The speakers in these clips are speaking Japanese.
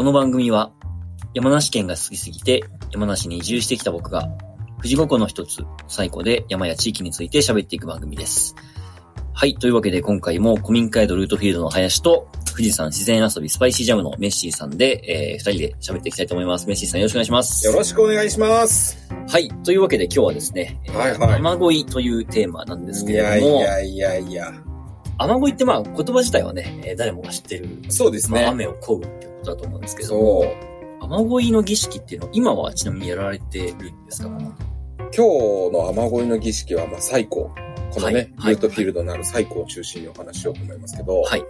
この番組は、山梨県が好きすぎて、山梨に移住してきた僕が、富士五湖の一つ、最古で山や地域について喋っていく番組です。はい。というわけで今回も古民家エドルートフィールドの林と、富士山自然遊びスパイシージャムのメッシーさんで、えー、二人で喋っていきたいと思います。メッシーさんよろしくお願いします。よろしくお願いします。はい。というわけで今日はですね、えーはいはい雨乞いというテーマなんですいけれども、やいやいやいや。雨乞いってまあ言葉自体はね、えー誰もが知ってる、まあ、そうですね。雨を乞うってことだと思うんですけど、そう。雨乞いの儀式っていうのは今はちなみにやられてるんですか？今日の雨乞いの儀式は、まあ、最高。このね、はいルートフィールドのある最高を中心にお話ししようと思いますけど、はい。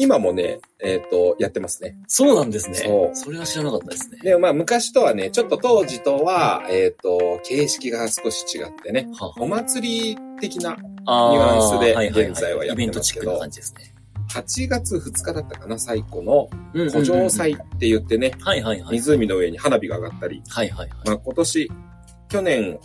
今もね、えっ、と、やってますね。そうなんですね。そうそれは知らなかったですね。で、まあ、昔とはね、ちょっと当時とは、えっ、と、形式が少し違ってね、はお祭り的なあニュアンスではいはいはい現在はやってイベントますけどチックな感じですね。8月2日だったかな、最古の古城祭って言ってね、はいはいはい。湖の上に花火が上がったり、はいはいはい。まあ、今年、去年、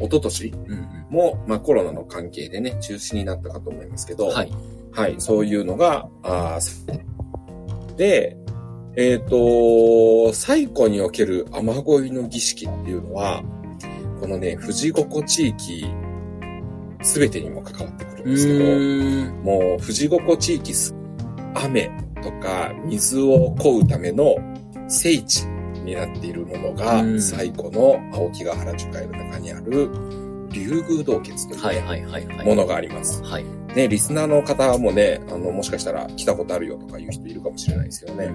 一昨年うんうんも、まあ、コロナの関係でね、中止になったかと思いますけど、はい。はい、そういうのが、あーで、えっ、と、最古における雨乞いの儀式っていうのは、このね、富士五湖地域、すべてにも関わってくるんうですけど、ーん。もう富士五湖地域す、雨とか水を乞うための聖地になっているものがう、ん最古の青木ヶ原樹海の中にある竜宮洞穴というね、はいはいはいはい。ものがあります。はい。ね、リスナーの方もね、あの、もしかしたら来たことあるよとかいう人いるかもしれないですけどね。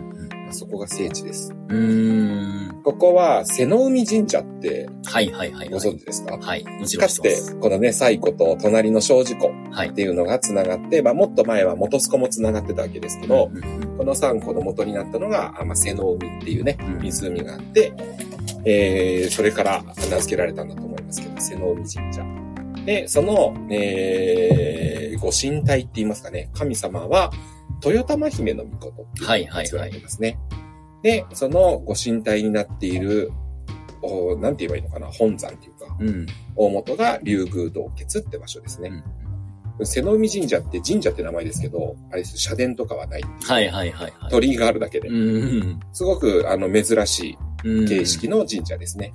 そこが聖地です。うーん。ここは、瀬の海神社ってはいはいはい。ご存知ですか、はい。もちろんかつて、このね、西湖と隣の小路湖はいっ。ていうのが繋がって、まあ、もっと前は元栖湖も繋がってたわけですけど、うんうんこの3湖の元になったのが、あまあ、瀬の海っていうねうん、湖があって、えー、それから名付けられたんだと思いますけど、瀬の海神社。で、その、えー、ご神体って言いますかね、神様は、豊玉姫の御事っていうはいはいはい祀られてますね。で、そのご神体になっている、おなんて言えばいいのかな、本山っていうか、うん。大元が竜宮洞穴って場所ですね。瀬の海神社って神社って名前ですけど、あれです、社殿とかはない。はいはいはいはい。鳥居があるだけでう。んすごく、あの、珍しうん。い形式の神社ですね。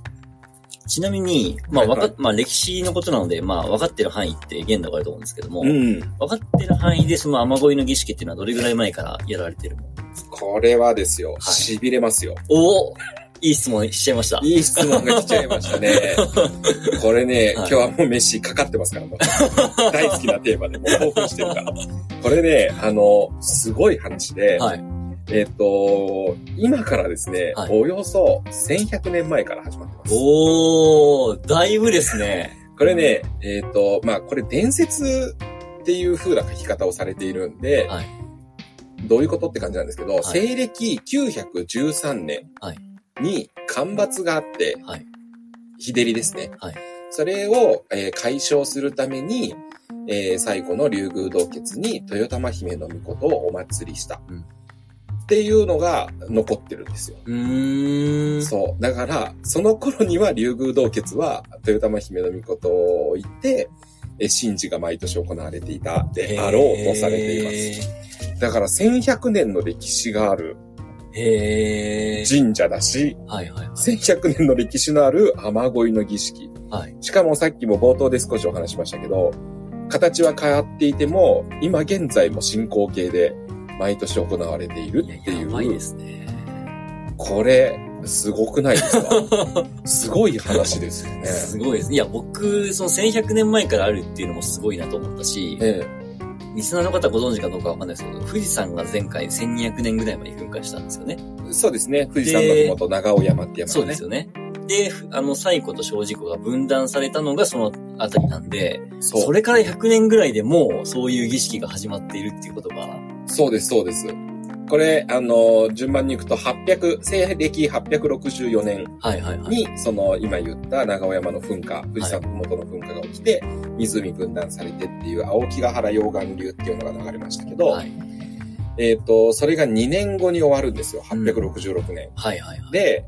ちなみに、まあ、わかはいは、まあ、歴史のことなので、まあ、分かってる範囲って限度があると思うんですけども、うん。分かってる範囲でその雨乞いの儀式っていうのはどれぐらい前からやられてるの？これはですよ、はい痺れますよ。おおいい質問しちゃいました。いい質問が来ちゃいましたね。これね、はい今日はもう飯かかってますから、もう大好きなテーマでもう興奮してるから。これね、あの、すごい話で、はい。えっ、と、今からですね、はいおよそ1100年前から始まってます。おー、だいぶですね。これね、えっ、と、まあ、これ伝説っていう風な書き方をされているんで、はいどういうことって感じなんですけど、い西暦913年はいに干ばつがあって、はい。日照りですね。はいそれを、えー解消するために、えー最後の竜宮洞穴に豊玉姫の御事をお祭りした。うんっていうのが残ってるんですよ。う。そう。だから、その頃には竜宮洞穴は豊玉姫の御事を言って、えー神事が毎年行われていたであろうとされています。だから1100年の歴史がある。神社だし、はいはいはい。1100年の歴史のある雨乞いの儀式。はい。しかもさっきも冒頭で少しお話しましたけど、形は変わっていても、今現在も進行形で毎年行われているっていう、やばいですね。これ、すごくないですか？すごい話ですよね。すごいです。いや、僕、その1100年前からあるっていうのもすごいなと思ったし、えリスナーの方ご存知かどうかわかんないですけど、富士山が前回1200年ぐらい前に噴火したんですよね。えそうですね。富士山のふもと長尾山って山がね。そうですよね。で、ふあの、西湖と小路湖が分断されたのがそのあたりなんで、そうそれから100年ぐらいでもうそういう儀式が始まっているっていうことが、そうです、そうです。これ、あの、順番に行くと、800、西暦864年はいはいはい。に、その、今言った長尾山の噴火、富士山の麓の噴火が起きて、湖分断されてっていう、青木ヶ原溶岩流っていうのが流れましたけど、はいえっ、と、それが2年後に終わるんですよ。866年。はいはいはい。で、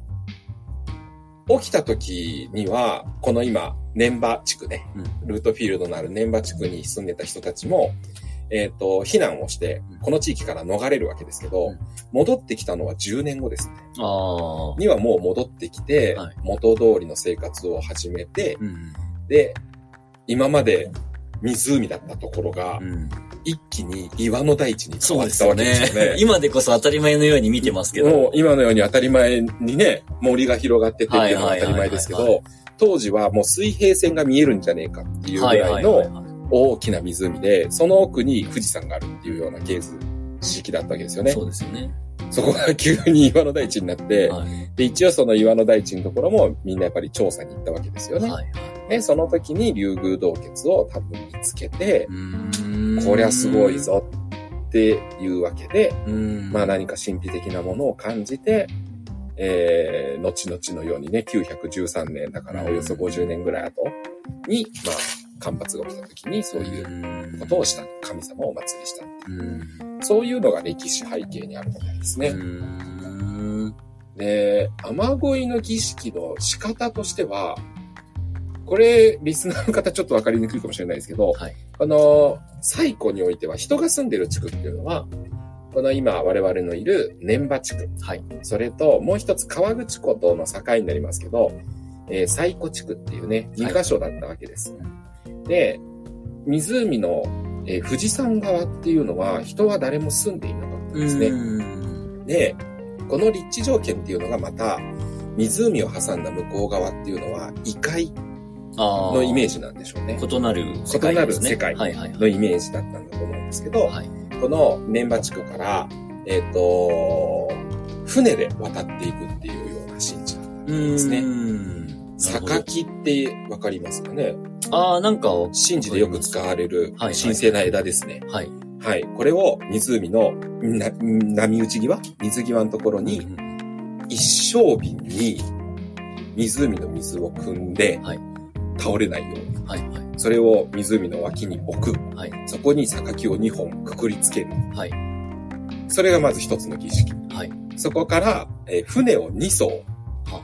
起きた時には、この今、年場地区ね、うんルートフィールドのある年場地区に住んでた人たちも、えっ、と、避難をしてうん、この地域から逃れるわけですけど、うん戻ってきたのは10年後ですね。ああ。にはもう戻ってきて、はい元通りの生活を始めて、うん。で、今まで湖だったところがう、ん。一気に岩の大地に変そうですよわったわけですよねね。。今でこそ当たり前のように見てますけど。もう今のように当たり前にね、森が広がってってっていうのが当たり前ですけど、当時はもう水平線が見えるんじゃねえかっていうぐらいはいの大きな湖で、その奥に富士山があるっていうようなケース、時期だったわけですよね。そうですよね。そこが急に岩の大地になって、はい。で、一応その岩の大地のところもみんなやっぱり調査に行ったわけですよね。はいはい。で、その時に竜宮洞穴を多分見つけてこりゃすごい。ぞっていうわけで、うん。まあ何か神秘的なものを感じて、えー、後々のようにね、913年だからおよそ50年ぐらい後に、まあ、干ばつが起きた時にそういうことをした、神様をお祭りした。うん。そういうのが歴史背景にあるみたいですね。うん。で、雨乞いの儀式の仕方としては、これ、リスナーの方ちょっとわかりにくいかもしれないですけど、はいこの、最古においては人が住んでる地区っていうのは、この今我々のいる年場地区、はい。それともう一つ川口湖との境になりますけど、えー最古地区っていうね、2箇所だったわけです。で、湖の、えー富士山側っていうのは人は誰も住んでいなかったんですね。うん。で、この立地条件っていうのがまた、湖を挟んだ向こう側っていうのは異界。のイメージなんでしょうね。異なる世界ね。異なる世界。のイメージだったんだと思うんですけど、はい。この年場地区から、えっ、と、船で渡っていくっていうような神事だったんですね。うん。榊ってわかりますかね？ああ、なんか、神事でよく使われるはい神聖な枝ですね。はい。はい。これを湖のな波打ち際？水際のところにうん一升瓶に湖の水を汲んではい倒れないように。はいはい。それを湖の脇に置く。はい。そこに榊を2本くくりつける。はい。それがまず一つの儀式。はい。そこから、えー船を2艘は、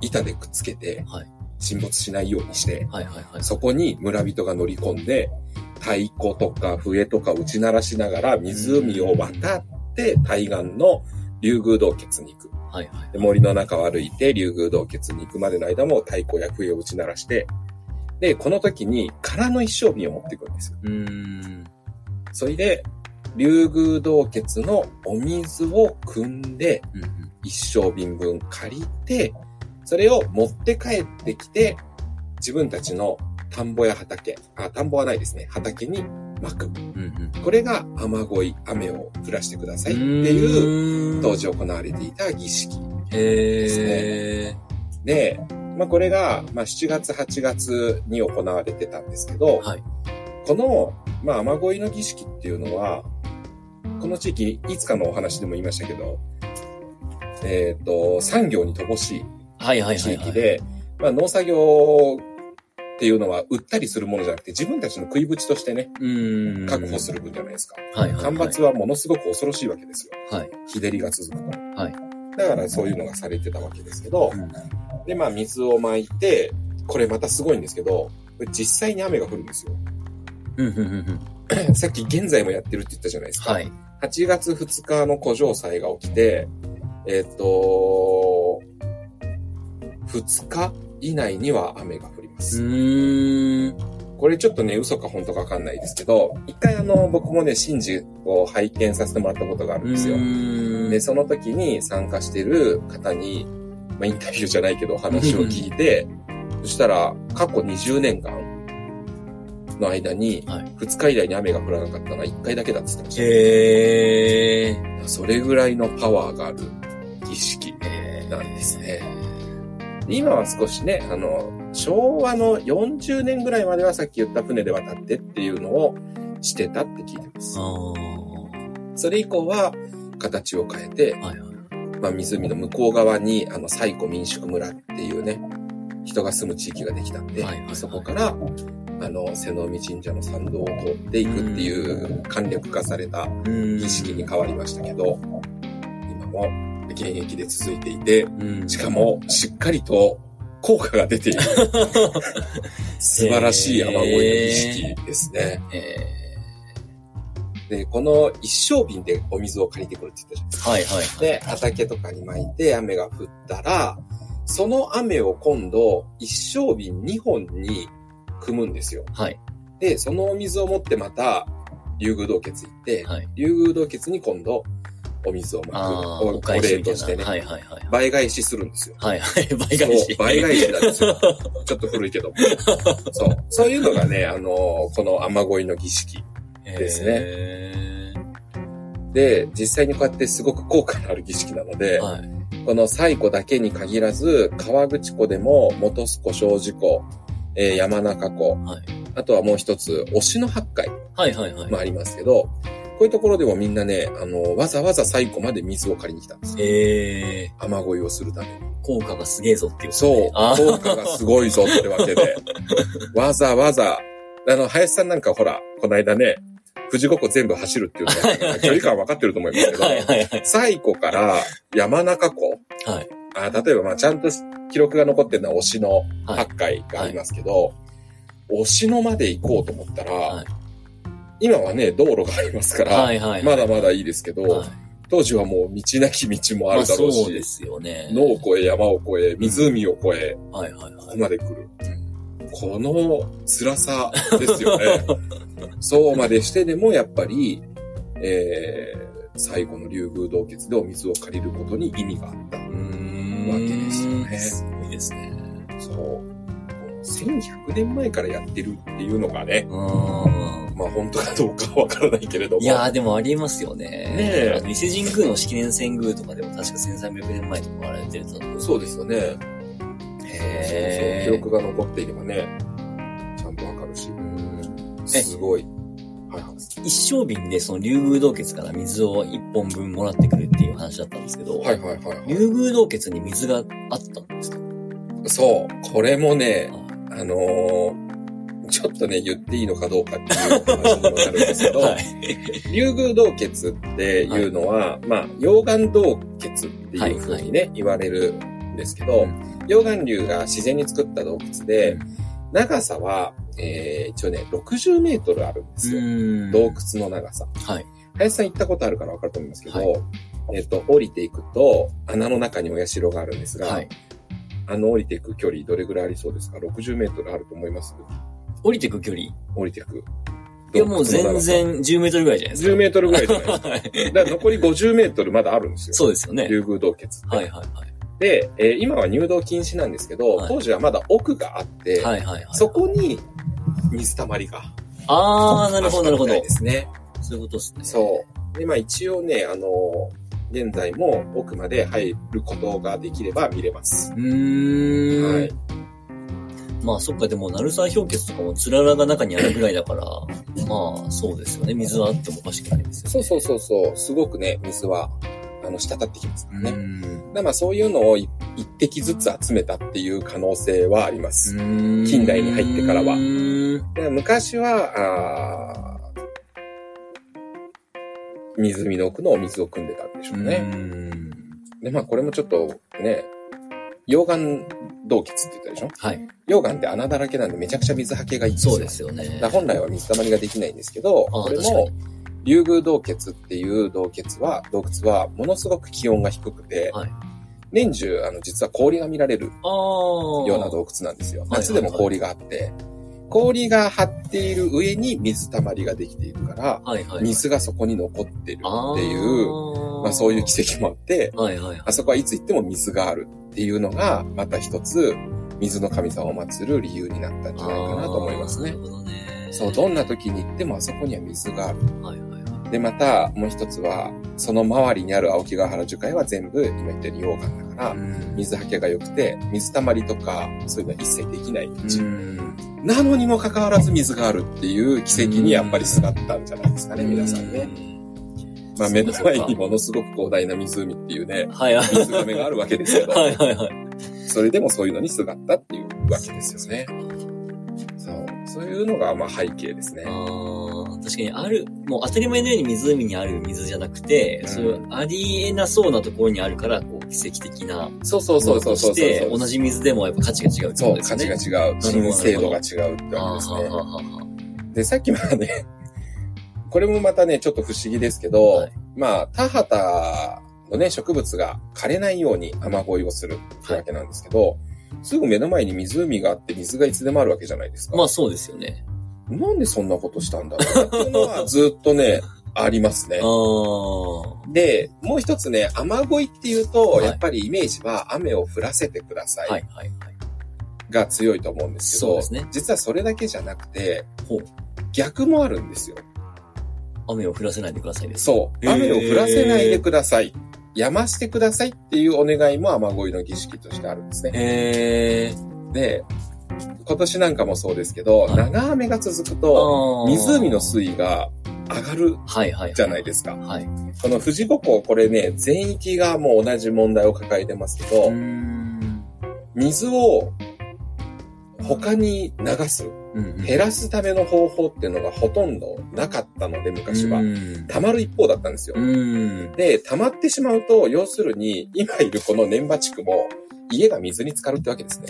板でくっつけてはい。沈没しないようにして、はいはいはい。そこに村人が乗り込んで、太鼓とか笛とか打ち鳴らしながら湖を渡って対岸の竜宮洞穴に行く。はいはい。で森の中を歩いて竜宮洞穴に行くまでの間も太鼓や笛を打ち鳴らして、で、この時に空の一升瓶を持っていくんですよ。うーん。それで、竜宮洞穴のお水を汲んで、一升瓶分借りて、それを持って帰ってきて、自分たちの田んぼや畑、あ、田んぼはないですね。畑に巻く。うんうん。これが雨乞い、雨を降らしてくださいっていう、う当時行われていた儀式へー。で、まあこれが、まあ7月、8月に行われてたんですけど、はいこの、まあ雨乞いの儀式っていうのは、この地域、いつかのお話でも言いましたけど、えっ、と、産業に乏しいはいはいは地いはい。域で、まあ農作業っていうのは売ったりするものじゃなくて自分たちの食いぶちとしてね。確保する分じゃないですか。はいはいはい。干ばつはものすごく恐ろしいわけですよ。はい。日照りが続くと。はいだからそういうのがされてたわけですけどう、んで、まあ水をまいて、これまたすごいんですけど、実際に雨が降るんですよ。うんうんうんうん。さっき現在もやってるって言ったじゃないですか。はい。8月2日の古城祭が起きて、えっ、と、2日以内には雨が降りまうす。これちょっとね、嘘か本当かわかんないですけど、一回あの、僕もね、神事を拝見させてもらったことがあるんですよ。よで、その時に参加してる方に、まあ、インタビューじゃないけど、話を聞いて、そしたら、過去20年間の間に、はい2日以内に雨が降らなかったのは1回だけだって言ってました。へー。それぐらいのパワーがある儀式なんですね。今は少しね、あの、昭和の40年ぐらいまではさっき言った船で渡ってっていうのをしてたって聞いてます。それ以降は形を変えて、はいはい。まあ、湖の向こう側に、あの、西湖民宿村っていうね、人が住む地域ができたんで、はいはいはいそこから、あの、瀬の海神社の参道を通っていくっていう簡略化された儀式に変わりましたけど、今も現役で続いていて、うんしかもしっかりと効果が出ている。素晴らしい雨乞いの儀式ですね。えで、この一升瓶でお水を借りてくるって言ったじゃないですか。はいはい。で、畑とかに巻いて雨が降ったら、その雨を今度、一升瓶2本に汲むんですよ。はい。で、そのお水を持ってまた、竜宮洞穴行って、はい。竜宮洞穴に今度、お水をまく、おお返しみたいな。としてね、はいはいはい。倍返しするんですよ。はいはい。倍返し。倍返しなんですよ。ちょっと古いけども。そう。そういうのがね、あのこの雨乞いの儀式。ですねね。で、実際にこうやってすごく効果のある儀式なので、はい。この西湖だけに限らず、川口湖でも、元栖湖、小路湖、えー山中湖、はいあとはもう一つ、推しの八海はいはいはい。もありますけど、こういうところでもみんなね、あの、わざわざ西湖まで水を借りに来たんですよ。ええ雨乞いをするために。効果がすげえぞっていうことそう。効果がすごいぞってわけで、わざわざ、あの、林さんなんかほら、この間ね、富士五湖全部走るっていうのが、距離感分かってると思いますけど、はいはいはい。西湖から山中湖、はい。あ例えばまあちゃんと記録が残ってるのは推しのはい八海がありますけど、推しのまで行こうと思ったら、はい今はね、道路がありますから、はいはい。まだまだいいですけど、はい当時はもう道なき道もあまあるだろうし、そうですよね。野を越え山を越え、湖を越え、はいはいはい。ここまで来る。この辛さですよね。そうまでしてでもやっぱり、えー、最後の竜宮洞穴でお水を借りることに意味があった。わけですよねすごいですね。そう。1100年前からやってるっていうのがね、うーん。まあ本当かどうかはわからないけれども。いやーでもありますよね。ねえあの伊勢神宮の式年遷宮とかでも確か1300年前とか笑われてると。そうですよね。そうそうへー記録が残っていればね、ちゃんとわかるしう。んすごい。はいはい。一升瓶でその竜宮洞穴から水を一本分もらってくるっていう話だったんですけど、はいはいはい、はい。竜宮洞窟に水があったんですか？そう。これもね、ああのーちょっとね、言っていいのかどうかっていう話にもなるんですけど、はい。竜宮洞穴っていうのは、まあ、溶岩洞穴っていうふうにね、言われるんですけど、溶岩流が自然に作った洞窟で、長さは、えー、一応ね、60メートルあるんですよ。ん洞窟の長さ。はい。林さん行ったことあるからわかると思うんですけど、はえっと、降りていくと、穴の中にお社があるんですが、はい。あの降りていく距離どれぐらいありそうですか ?60 メートルあると思います？降りてく距離？い降りていく。やもう全。然10メートルぐらいじゃないですか。10メートルぐらいじゃないですか。はい。だから残り50メートルまだあるんですよ。そうですよね。竜宮洞穴って。はいはいはい。で、えー今は入道禁止なんですけど、はい当時はまだ奥があって、はいはいはい。そこに水たまりがあー、なるほどなるほど。ですね。そういうことですね。そう。で、まあ一応ね、あの現在も奥まで入ることができれば見れます。うーん。はい。まあそっか、でも、鳴沢氷結とかもつららが中にあるぐらいだから、まあそうですよね。水はあってもおかしくないですよね。そうそうそうそう。すごくね、水は、あの、滴ってきますからね。ね。だまあそういうのをい一滴ずつ集めたっていう可能性はあります。近近代に入ってからは昔は、湖の奥のお水を汲んでたんでしょうね。ね。で、まあこれもちょっとね、溶岩洞窟って言ったでしょ？はい。溶岩って穴だらけなんでめちゃくちゃ水はけがいいんですよ。そうですよね。本来は水たまりができないんですけど、これも竜宮洞窟っていう洞窟は、洞窟はものすごく気温が低くて、はい年中、あの、実は氷が見られる。ような洞窟なんですよ。はいはい夏でも氷があって、氷が張っている上に水たまりができているから、はいはい。水がそこに残ってるっていう、まあそういう奇跡もあって、はいはいはい。あそこはいつ行っても水があるっていうのが、また一つ、水の神様を祀る理由になったんじゃないかなと思いますねな。るほどね。そう、どんな時に行ってもあそこには水がある。はいはいはい。で、また、もう一つは、その周りにある青木ヶ原樹海は全部、今言ったように溶岩だから、水はけが良くて、水たまりとか、そういうのは一切できない土。なのにもかかわらず水があるっていう奇跡にやっぱりすがったんじゃないですかね、皆さんね。まあ、目の前にものすごく広大な湖っていうね、はいはい。水がめがあるわけですけど、はいはいはい。それでもそういうのにすがったっていうわけですよね。そう。そういうのが、まあ背景ですね。確かにある、もう当たり前のように湖にある水じゃなくて、うんそういうありえなそうなところにあるから、こう奇跡的なもそうそうそうそうそうて、そう。同じ水でもやっぱ価値が違うってそう、ことですね。価値が違う。新精度が違うってわけですね。で、さっきまでね、これもまたね、ちょっと不思議ですけど、はいまあ、田畑のね、植物が枯れないように雨乞いをするってわけなんですけど、すぐ目の前に湖があって水がいつでもあるわけじゃないですか。まあそうですよね。なんでそんなことしたんだろうなっていうのはずっとね、ありますね。で、もう一つね、雨乞いっていうと、はいやっぱりイメージは雨を降らせてくださいはいはいはい。が強いと思うんですけど、そうですね実はそれだけじゃなくて逆もあるんですよ。雨を降らせないでくださいです。そう。雨を降らせないでください。やましてくださいっていうお願いも雨乞いの儀式としてあるんですね。へえ。で、今年なんかもそうですけど、はい長雨が続くと、湖の水位が上がるはいはい。じゃないですか。はい。この富士五湖、これね、全域がもう同じ問題を抱えてますけど。水を他に流す、減らすための方法っていうのがほとんどなかったので、昔はう。ん溜まる一方だったんですよ。うん。で、溜まってしまうと、要するに、今いるこの年場地区も、家が水に浸かるってわけですね。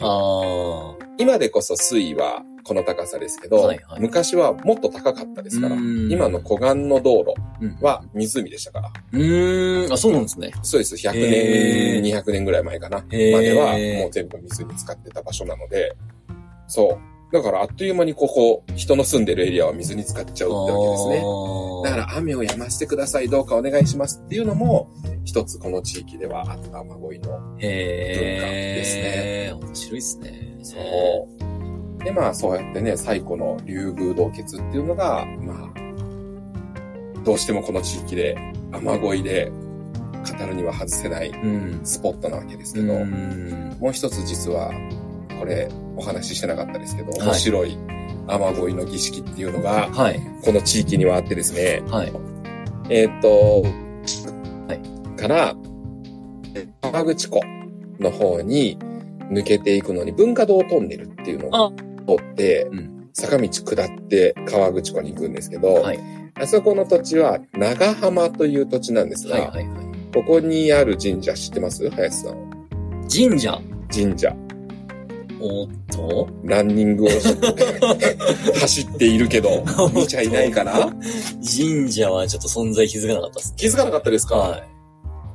今でこそ水位はこの高さですけど、はいはい昔はもっと高かったですから、うん今の湖岸の道路うんは湖でしたから、うーん。あ、そうなんですね。そうです。100へー年、200年ぐらい前かな、まではもう全部水に浸かってた場所なので、そう。だからあっという間にここ、人の住んでるエリアは水に浸かっちゃうってわけですね。だから雨を止ませてください、どうかお願いしますっていうのも、一つこの地域ではあった雨乞いの。へえ。ですね。面白いですね。そう。で、まあそうやってね、最古の竜宮洞穴っていうのが、まあ、どうしてもこの地域で雨乞いで語るには外せないうん。スポットなわけですけうど、ん。もう一つ実は、これお話ししてなかったですけど、はい面白い雨乞いの儀式っていうのが、はい。この地域にはあってですね、はい。えーっと、はいから、え川口湖の方に抜けていくのに文化道トンネルっていうのを通って、うん坂道下って川口湖に行くんですけど、はい。あそこの土地は長浜という土地なんですが、はい。はい。はい。ここにある神社知ってます？林さん。神社？神社。おっと？ランニングを走っているけど、見ちゃいないかな？神社はちょっと存在気づかなかったです。気づかなかったですか、はい。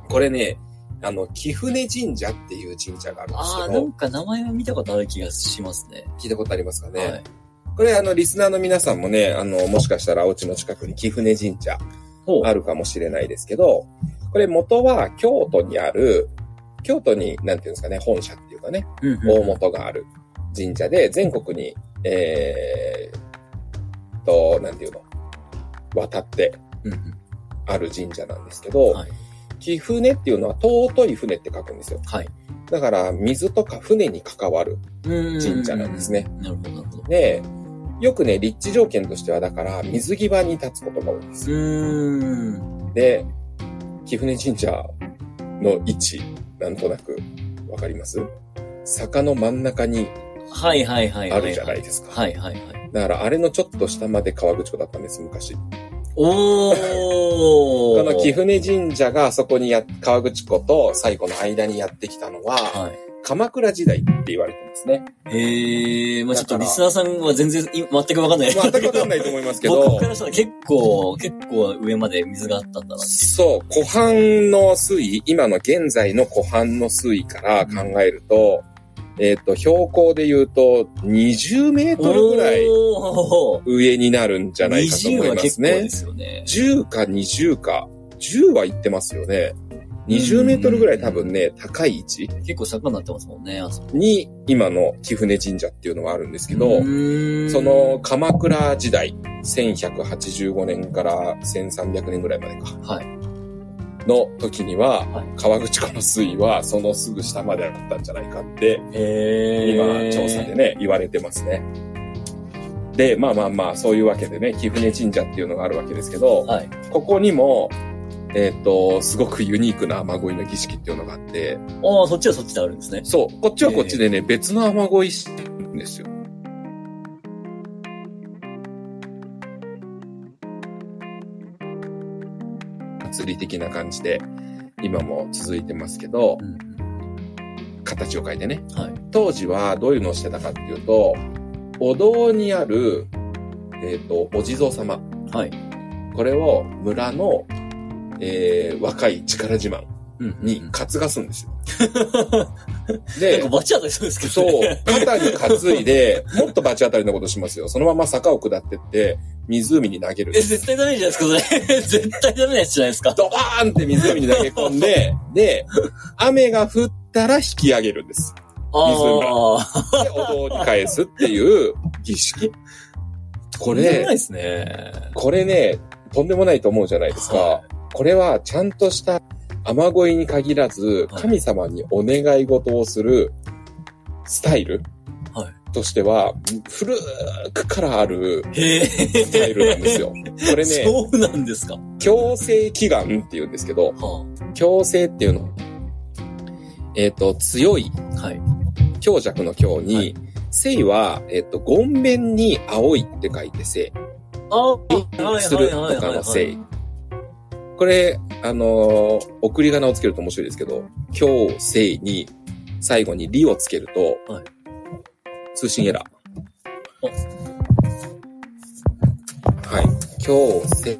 これね、あの、貴船神社っていう神社があるんですああ、けどなん、か名前は見たことある気がしますね。聞いたことありますかね、はい。これあの、リスナーの皆さんもね、あの、もしかしたらお家の近くに貴船神社。あるかもしれないですけど、これ元は京都にある、京都に、なんていうんですかね、本社っていうかね、大元がある神社で、全国に、えー、と、なんていうの、渡ってある神社なんですけど、はい。貴船っていうのは尊い船って書くんですよ。はい。だから、水とか船に関わる神神社なんですね。なるほど、なるほど。で、よくね、立地条件としては、だから、水際に立つことが多いんですうよ。で、貴船神社の位置、なんとなく、わかります？坂の真ん中にはいはいはいはい。あるじゃないですか。はいはいはい。だから、あれのちょっと下まで川口湖だったんです、昔。おー この貴船神社があそこにや、川口湖と西湖の間にやってきたのは、はい。鎌倉時代って言われてますね。へえ、まあちょっとリスナーさんは全然い全くわかんない。全くわかんないと思いますけど 僕、からしたら結構、結構上まで水があったんだな。そう、湖畔の水位、今の現在の湖畔の水位から考えると、えっ、と、標高で言うと20メートルぐらい上になるんじゃないかと思い20はますね結構で。すよね。10か20か、10は言ってますよね。20メートルぐらい多分ね、高い位置結構坂になってますもんね、あそこ。に今の貴船神社っていうのはあるんですけど、そ、の鎌倉時代、1185年から1300年ぐらいまでか。はい。の時には、はい川口湖の水位はそのすぐ下まであったんじゃないかって、へ今調査でね、言われてますね。で、まあまあまあ、そういうわけでね、貴船神社っていうのがあるわけですけど、はい。ここにも、えっ、と、すごくユニークな雨乞いの儀式っていうのがあって、ああ、そっちはそっちであるんですね。そう、こっちはこっちでね、別の雨乞いしてるんですよ。り的な感じで、今も続いてますけどう、ん形を変えてね。うん。はい。当時はどういうのをしてたかっていうと、お堂にある、えっ、と、お地蔵様。はい。これを村の、えー、若い力自慢うん。に担がすんですよ。結 で構、バチ当たりそうですけそうどね。、肩に担いで、もっと罰当たりなことしますよ。そのまま坂を下ってって、湖に投げる。え、絶対ダメじゃないですか、それ。絶対ダメなやつじゃないですか。ドバーンって湖に投げ込んで、で、雨が降ったら引き上げるんです。ああ。で、お堂に返すっていう儀式。これない、ですね。これね、とんでもないと思うじゃないですか。はこれはちゃんとした雨乞いに限らず、はい神様にお願い事をするスタイルはいとしては、古くからある。スタイルなんですよ。これね、そうなんですか。強制祈願って言うんですけど、は強制っていうの、えっ、と、強い、あ、はい。強弱の強に、はい聖は、えっ、と、ごんべんに青いって書いて聖。ああ、するとかの聖はい。。これ、あのー送り仮名をつけると面白いですけど、強聖に、最後に理をつけると、はい通信エラー。はい。強聖。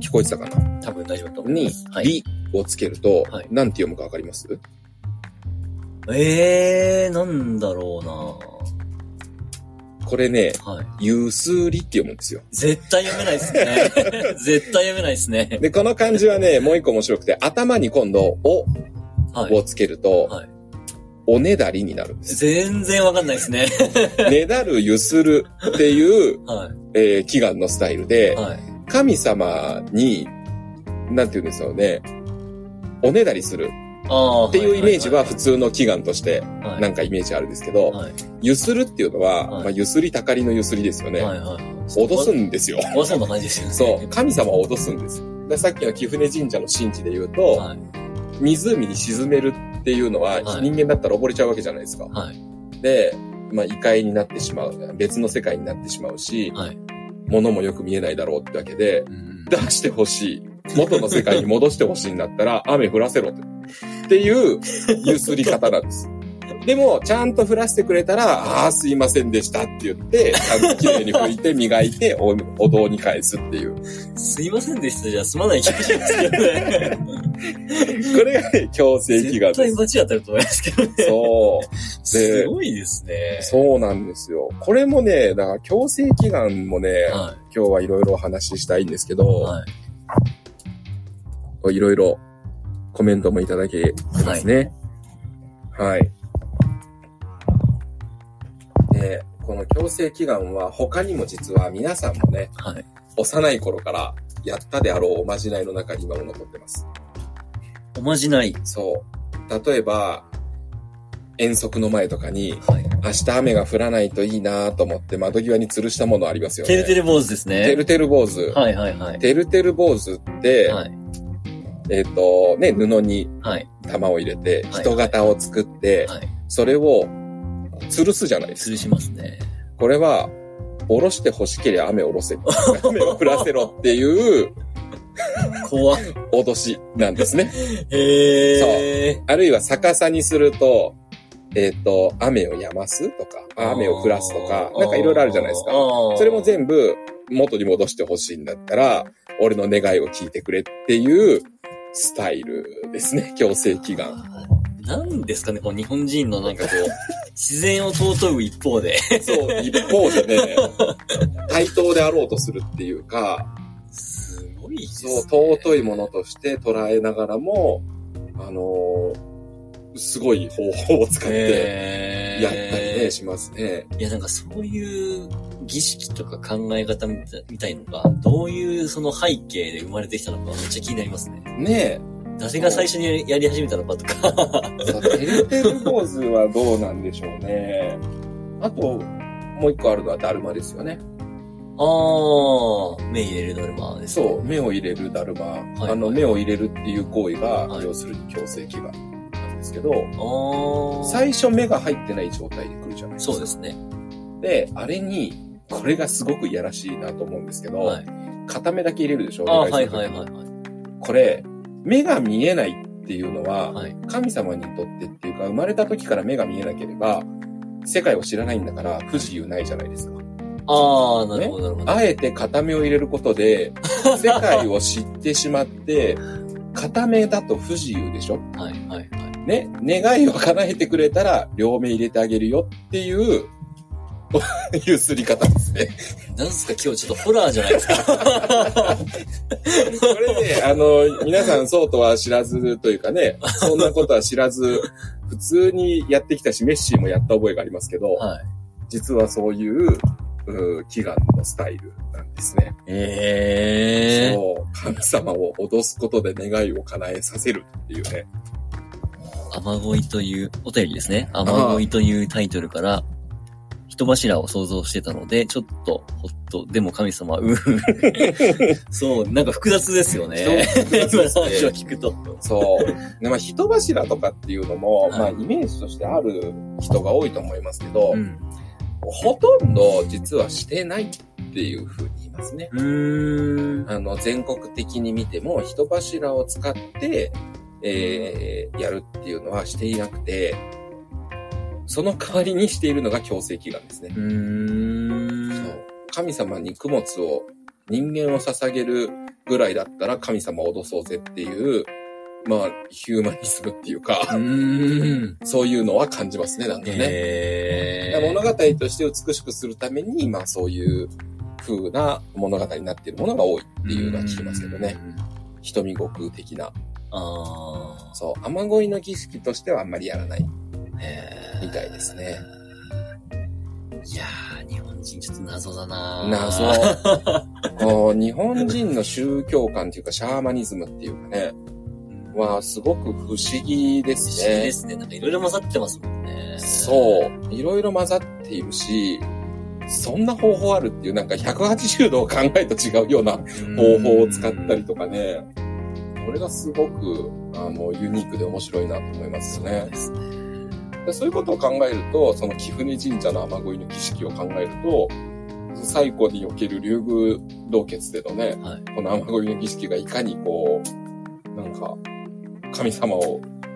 聞こえてたかな？多分大丈夫だと思いにます。、はい。理をつけると、はいなんて読むかわかります？ええー、なんだろうなこれね、はい。ゆすりって読むんですよ。絶対読めないですね。絶対読めないですね。で、この漢字はね、もう一個面白くて、頭に今度、おはい。をつけると、はいおねだりになるんです。全然わかんないですね。ねだるゆするっていう、はい。えー祈願のスタイルで、はい。神様に、なんて言うんですよね、おねだりする。っていうイメージは普通の祈願として、はい、なんかイメージあるんですけど、はい。ゆするっていうのは、はいまあ、ゆすりたかりのゆすりですよね。脅すんですよ。怖そうな感じですよね。そう。神様を脅すんです。でさっきの貴船神社の神事で言うと、はい。湖に沈めるっていうのは、はい人間だったら溺れちゃうわけじゃないですか。はい。で、まあ、異界になってしまう。別の世界になってしまうし、はい。物もよく見えないだろうってわけで、うん出してほしい。元の世界に戻してほしいんだったら、雨降らせろって。っていう、ゆすり方なんです。でも、ちゃんと降らせてくれたら、ああ、すいませんでしたって言って、ちゃんと綺麗に拭いて、磨いて、お、お堂に返すっていう。すいませんでした。じゃあ、すまない気がしますけどね。これがね、強制祈願です。絶対バチ当たると思いますけどね。そう。すごいですね。そうなんですよ。これもね、だから強制祈願もね、は今日はいろいろお話ししたいんですけい。ど、はい。いろいろコメントもいただけてますね。はい。で、この強制祈願は他にも実は皆さんもね、はい。幼い頃からやったであろうおまじないの中に今も残ってます。おまじない。そう。例えば、遠足の前とかに、はい。明日雨が降らないといいなと思って窓際に吊るしたものありますよね。てるてる坊主ですね。てるてる坊主。はいはいはい。てるてる坊主って、はい。えっ、と、ね、布にはい。玉を入れて、はい人型を作って、はい。それを吊るすじゃないですか。吊るしますね。これは、おろして欲しければ雨をおろせ。雨を降らせろっていう 怖っ。脅しなんですね。へえ。あるいは逆さにすると、えっ、と、雨を止ますとか、雨を降らすとか、なんかいろいろあるじゃないですか。そそれも全部元に戻してほしいんだったら、俺の願いを聞いてくれっていうスタイルですね。強制祈願。なんですかね、この日本人のなんかこう、自然を尊う一方で。そう、一方でね、対等であろうとするっていうか、すごいですね。そう、尊いものとして捉えながらも、あのーすごい方法を使ってやったりね、しますね。いや、なんかそういう儀式とか考え方みたいのが、どういうその背景で生まれてきたのかめっちゃ気になりますね。ね誰が最初にやり始めたのかとか。てるてる坊主はどうなんでしょうね。あと、もう一個あるのはだるまですよね。あー、目入れるノルマですね。そう、目を入れるだるま。いあの、目を入れるっていう行為が、はい要するに強制祈願ですけど。最初目が入ってない状態で来るじゃないですか。そうですね。で、あれに、これがすごくいやらしいなと思うんですけど、はい。片目だけ入れるでしょ？あはいはいはいはい。これ、目が見えないっていうのは、はい。神様にとってっていうか、生まれた時から目が見えなければ、世界を知らないんだから不自由ないじゃないですか。ああ、なるほど、なるほど。あえて固めを入れることで、世界を知ってしまって、固めだと不自由でしょ？はい、はい、はい。ね、願いを叶えてくれたら、両目入れてあげるよっていう、ゆすり方ですね。なんすか今日ちょっとホラーじゃないですか。これね、あの、皆さんそうとは知らずというかね、そんなことは知らず、普通にやってきたし、メッシーもやった覚えがありますけど、はい。実はそういう、う祈願のスタイルなんですね。ええそう、神様を脅すことで願いを叶えさせるっていうね。雨乞いという、お便りですね。雨乞いというタイトルから、人柱を想像してたので、ちょっと、ほっと、でも神様、うー そう、なんか複雑ですよね。人今の話を聞くと。そう。でまあ、人柱とかっていうのも、はいまあ、イメージとしてある人が多いと思いますけど、うん。ほとんど実はしてないっていうふうに言いますね。うーん。あの、全国的に見ても、人柱を使って、えー、やるっていうのはしていなくて、その代わりにしているのが強制祈願ですね。そう神様に供物を、人間を捧げるぐらいだったら神様を脅そうぜっていう、まあ、ヒューマニズムっていううか、ーん。そういうのは感じますね、なんかね。物語として美しくするために、まあそういう風な物語になっているものが多いっていうのは聞きますけどね。。瞳悟空的な。ああ。そう、雨乞いの儀式としてはあんまりやらない。みたいですね。いやー、日本人ちょっと謎だな謎。こう日本人の宗教観っていうか、シャーマニズムっていうかね、はすごく不思議で不すね思議で。すね。なんかいろいろ混ざってますもんね。そう。いろいろ混ざっているし、そんな方法あるっていう、なんか180度を考えと違うような方法を使ったりとかね。これがすごく、あの、ユニークで面白いなと思いますよねそう。でそういうことを考えると、その貴船神社の雨乞いの儀式を考えると、最古における竜宮洞穴でのね、はい。この雨乞いの儀式がいかにこう、なんか、神様を、た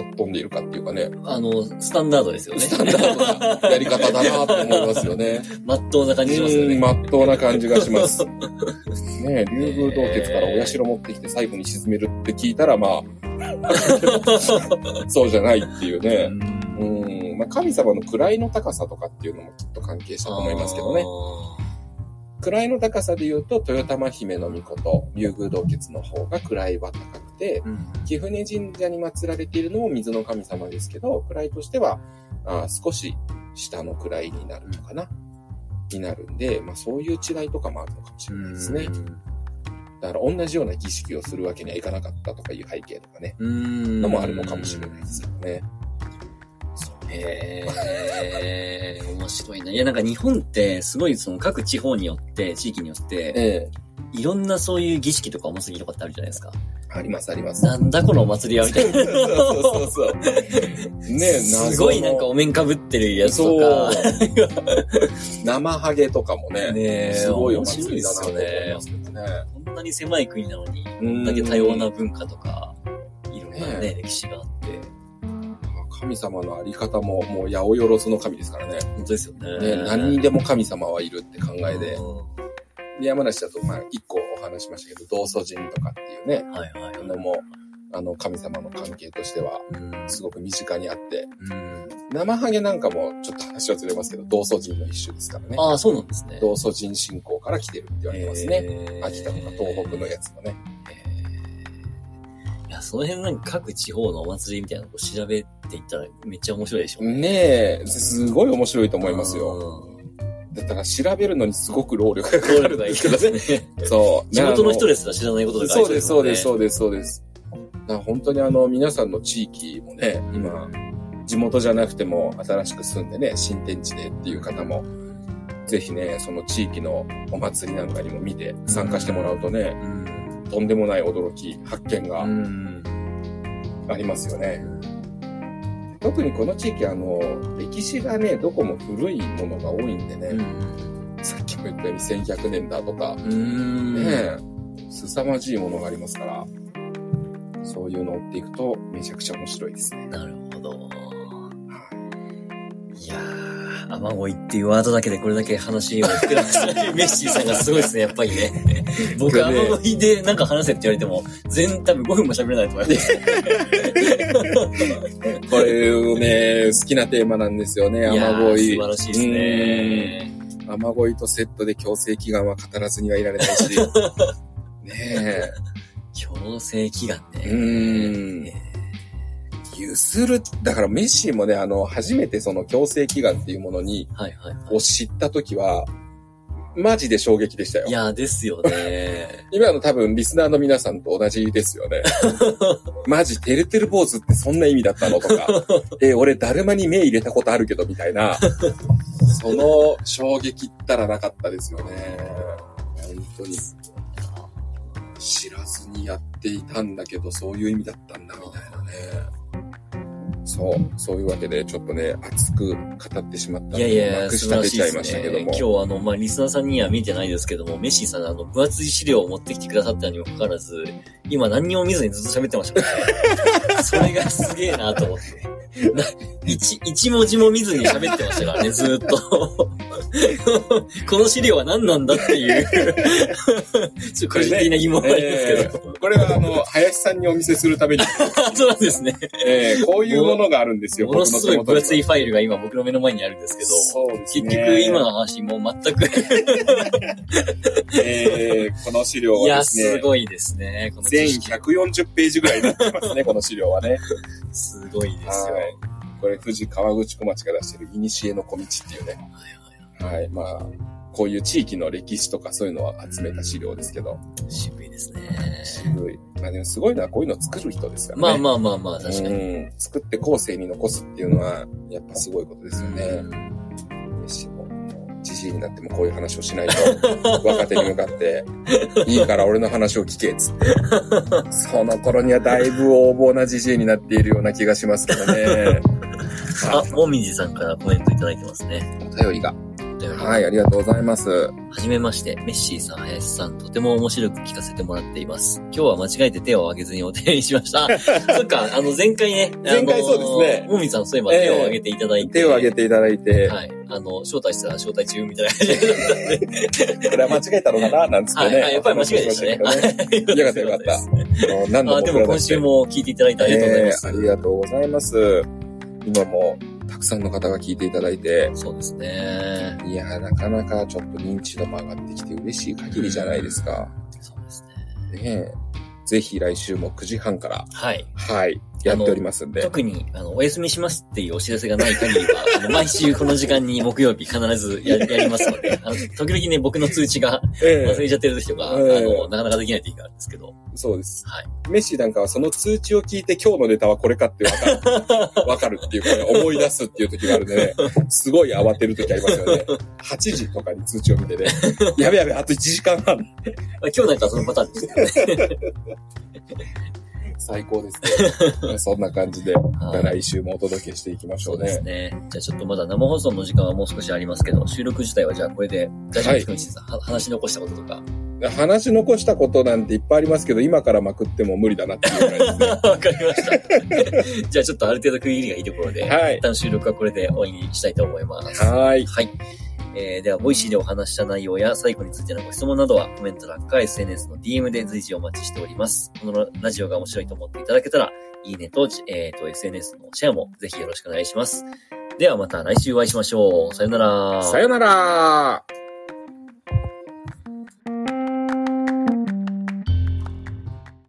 っ飛んでいるかっていうかね、あの、スタンダードですよね。スタンダードなやり方だなと思いますよね。まっとうな感じしますよね。うんまっとうな感じがします。ねえ、竜宮洞穴からお社持ってきて最後に沈めるって聞いたら、まあ、そうじゃないっていうね。うん、まあ、神様の位の高さとかっていうのもきっと関係したと思いますけどね。位の高さで言うと、豊玉姫の御事、竜宮洞窟の方が位は高くて、うん。貴船神社に祀られているのも水の神様ですけど、位としては、あー少し下の位になるのかな？になるんで、まあそういう違いとかもあるのかもしれないですね。だから同じような儀式をするわけにはいかなかったとかいう背景とかね、うん。のもあるのかもしれないですけどね。へえ、面白いな。いや、なんか日本ってすごいその各地方によって、地域によって、ええいろんなそういう儀式とかお祭りとかってあるじゃないですか。ありますあります。なんだこのお祭りはみたいな。そうそうそう。ねえ、すごいなんかお面かぶってるやつとそうか。。生ハゲとかもね、ねえすごいお祭りだなと思いますけどね。こんなに狭い国なのに、こうんんだけ多様な文化とか、いろんなね、ね歴史があって。神様のあり方も、もう八百万の神ですからね。本当ですよね。ね何にでも神様はいるって考えで。山梨だと、まあ、一個お話しましたけど、道祖神とかっていうね、んはいはいはい。のも、あの、神様の関係としては、うんすごく身近にあって、うん生ハゲなんかも、ちょっと話はずれますけど、道祖神の一種ですからね。ああ、そうなんですね。道祖神信仰から来てるって言われてますね。へー秋田とか東北のやつのね。いや、その辺なんか各地方のお祭りみたいなのを調べていったらめっちゃ面白いでしょうねえ、すごい面白いと思いますよ。よ。だから調べるのにすごく労力がかかるんですけどね。ね。そう。地元の人でですら知らないこととかそうです、そうです、うそうです、そうです。本当にあの、皆さんの地域もね、今、地元じゃなくても新しく住んでね、新天地でっていう方も、ぜひね、その地域のお祭りなんかにも見て参加してもらうとね、うん。とんでもない驚き、発見がうん。ありますよね。特にこの地域あの、歴史がね、どこも古いものが多いんでね、さっきも言ったように1100年だとか、うん。ねえ、凄まじいものがありますから、そういうのを追っていくとめちゃくちゃ面白いですね。なるほど。いやー、雨乞いっていうワードだけでこれだけ話を膨らましたメッシーさんがすごいですね、やっぱりね。僕、ね雨乞いでなんか話せって言われても、全多分5分も喋れないと思います。これね、好きなテーマなんですよね、雨乞い。素晴らしいですね。雨乞いとセットで強制祈願は語らずにはいられないし。ね強制祈願え。うね。ゆする、だからメッシーもね、あの、初めてその強制祈願っていうものに、はいはいはを知ったときは、マジで衝撃でしたよい。い。やーですよね。今の多分リスナーの皆さんと同じですよね。マジ、てるてる坊主ってそんな意味だったのとか、え、俺、だるまに目入れたことあるけど、みたいな、その衝撃ったらなかったですよね。本当に。知らずにやっていたんだけど、そういう意味だったんだ、みたいなね。そう、そういうわけで、ちょっとね、熱く語ってしまったのいやいやいや、まくし素晴らしいです立てちゃいましたけどね。も。今日あの、まあ、リスナーさんには見てないですけども、メッシーさんあの、分厚い資料を持ってきてくださったにもかかわらず、今何にも見ずにずっと喋ってましたからね。それがすげえなと思って。な一、一文字も見ずに喋ってましたからね、ずーっと。この資料は何なんだっていう、ちょっと個人的な疑問がありますけど。これはあの、林さんにお見せするために、そうなんですね。えーこういうものがあるんですよ、ものすごい分厚いいファイルが今僕の目の前にあるんですけど、そうです結ね。局今の話もう全く、えーこの資料いや、はですね、すごいですね。この全知識140ページぐらいになってますね、この資料はね。すごいですよ。はい。これ、富士河口小町が出してる、古の小道っていうね。はい。まあ、こういう地域の歴史とかそういうのを集めた資料ですけど、渋いですね。渋い。まあでもすごいのはこういうのを作る人ですからね。まあまあまあまあ、確かに。うん。作って後世に残すっていうのは、やっぱすごいことですよね。嬉しいもうじじいになってもこういう話をしないと、若手に向かって、いいから俺の話を聞け、つって。その頃にはだいぶ横暴なじじいになっているような気がしますけどね。あ、もみじさんからコメントいただいてますね。お便りが。お便りはい、ありがとうございます。はじめまして、メッシーさん、林さん、とても面白く聞かせてもらっています。今日は間違えて手を挙げずにお手にしました。そっか、あの、前回ね、前回そうですねもみじさん、そういえば手を挙げていただいて。手を挙げていただいて、はい。あの、招待したら招待中みたいな感じだったんで。これは間違えたのかな？なんつってね。はい、はい、やっぱり間違いでしたね。よかったよかった。何度あ、もでも今週も聞いていただいてありがとうございます。えーありがとうございます。今もたくさんの方が聞いていただいて、そうですね。いやー、なかなかちょっと認知度も上がってきて嬉しい限りじゃないですか。そうですね。ねえ。ぜひ来週も9時半から、はい。はい、やっておりますんで。特に、あの、お休みしますっていうお知らせがない限りは、あの、毎週この時間に木曜日必ずややりますので、あの、時々ね、僕の通知がええ忘れちゃってる時とか、ええあの、なかなかできない時があるんですけど、そうです。はい。メッシなんかはその通知を聞いて今日のネタはこれかってわかる。わかるっていうかね、思い出すっていう時があるんでね、すごい慌てる時ありますよね。8時とかに通知を見てね、やべやべ、あと1時間半。まあ今日なんかそのパターンでしたけどね。最高ですね。そんな感じで、はい来週もお届けしていきましょそううですね。ね。じゃあちょっとまだ生放送の時間はもう少しありますけど、収録自体はじゃあこれで大丈夫ですか、は話し残したこととか。話し残したことなんていっぱいありますけど、今からまくっても無理だなっていうぐらいですね。わかりました。じゃあちょっとある程度区切りがいいところで、はい一旦収録はこれで終わりにしたいと思います。はい。はい。えー、では、 Voicy でお話した内容や最後についてのご質問などはコメント欄か SNS の DM で随時お待ちしております。このラジオが面白いと思っていただけたら、いいねと、えー、と、SNS のシェアもぜひよろしくお願いします。ではまた来週お会いしましょう。さよなら。さよなら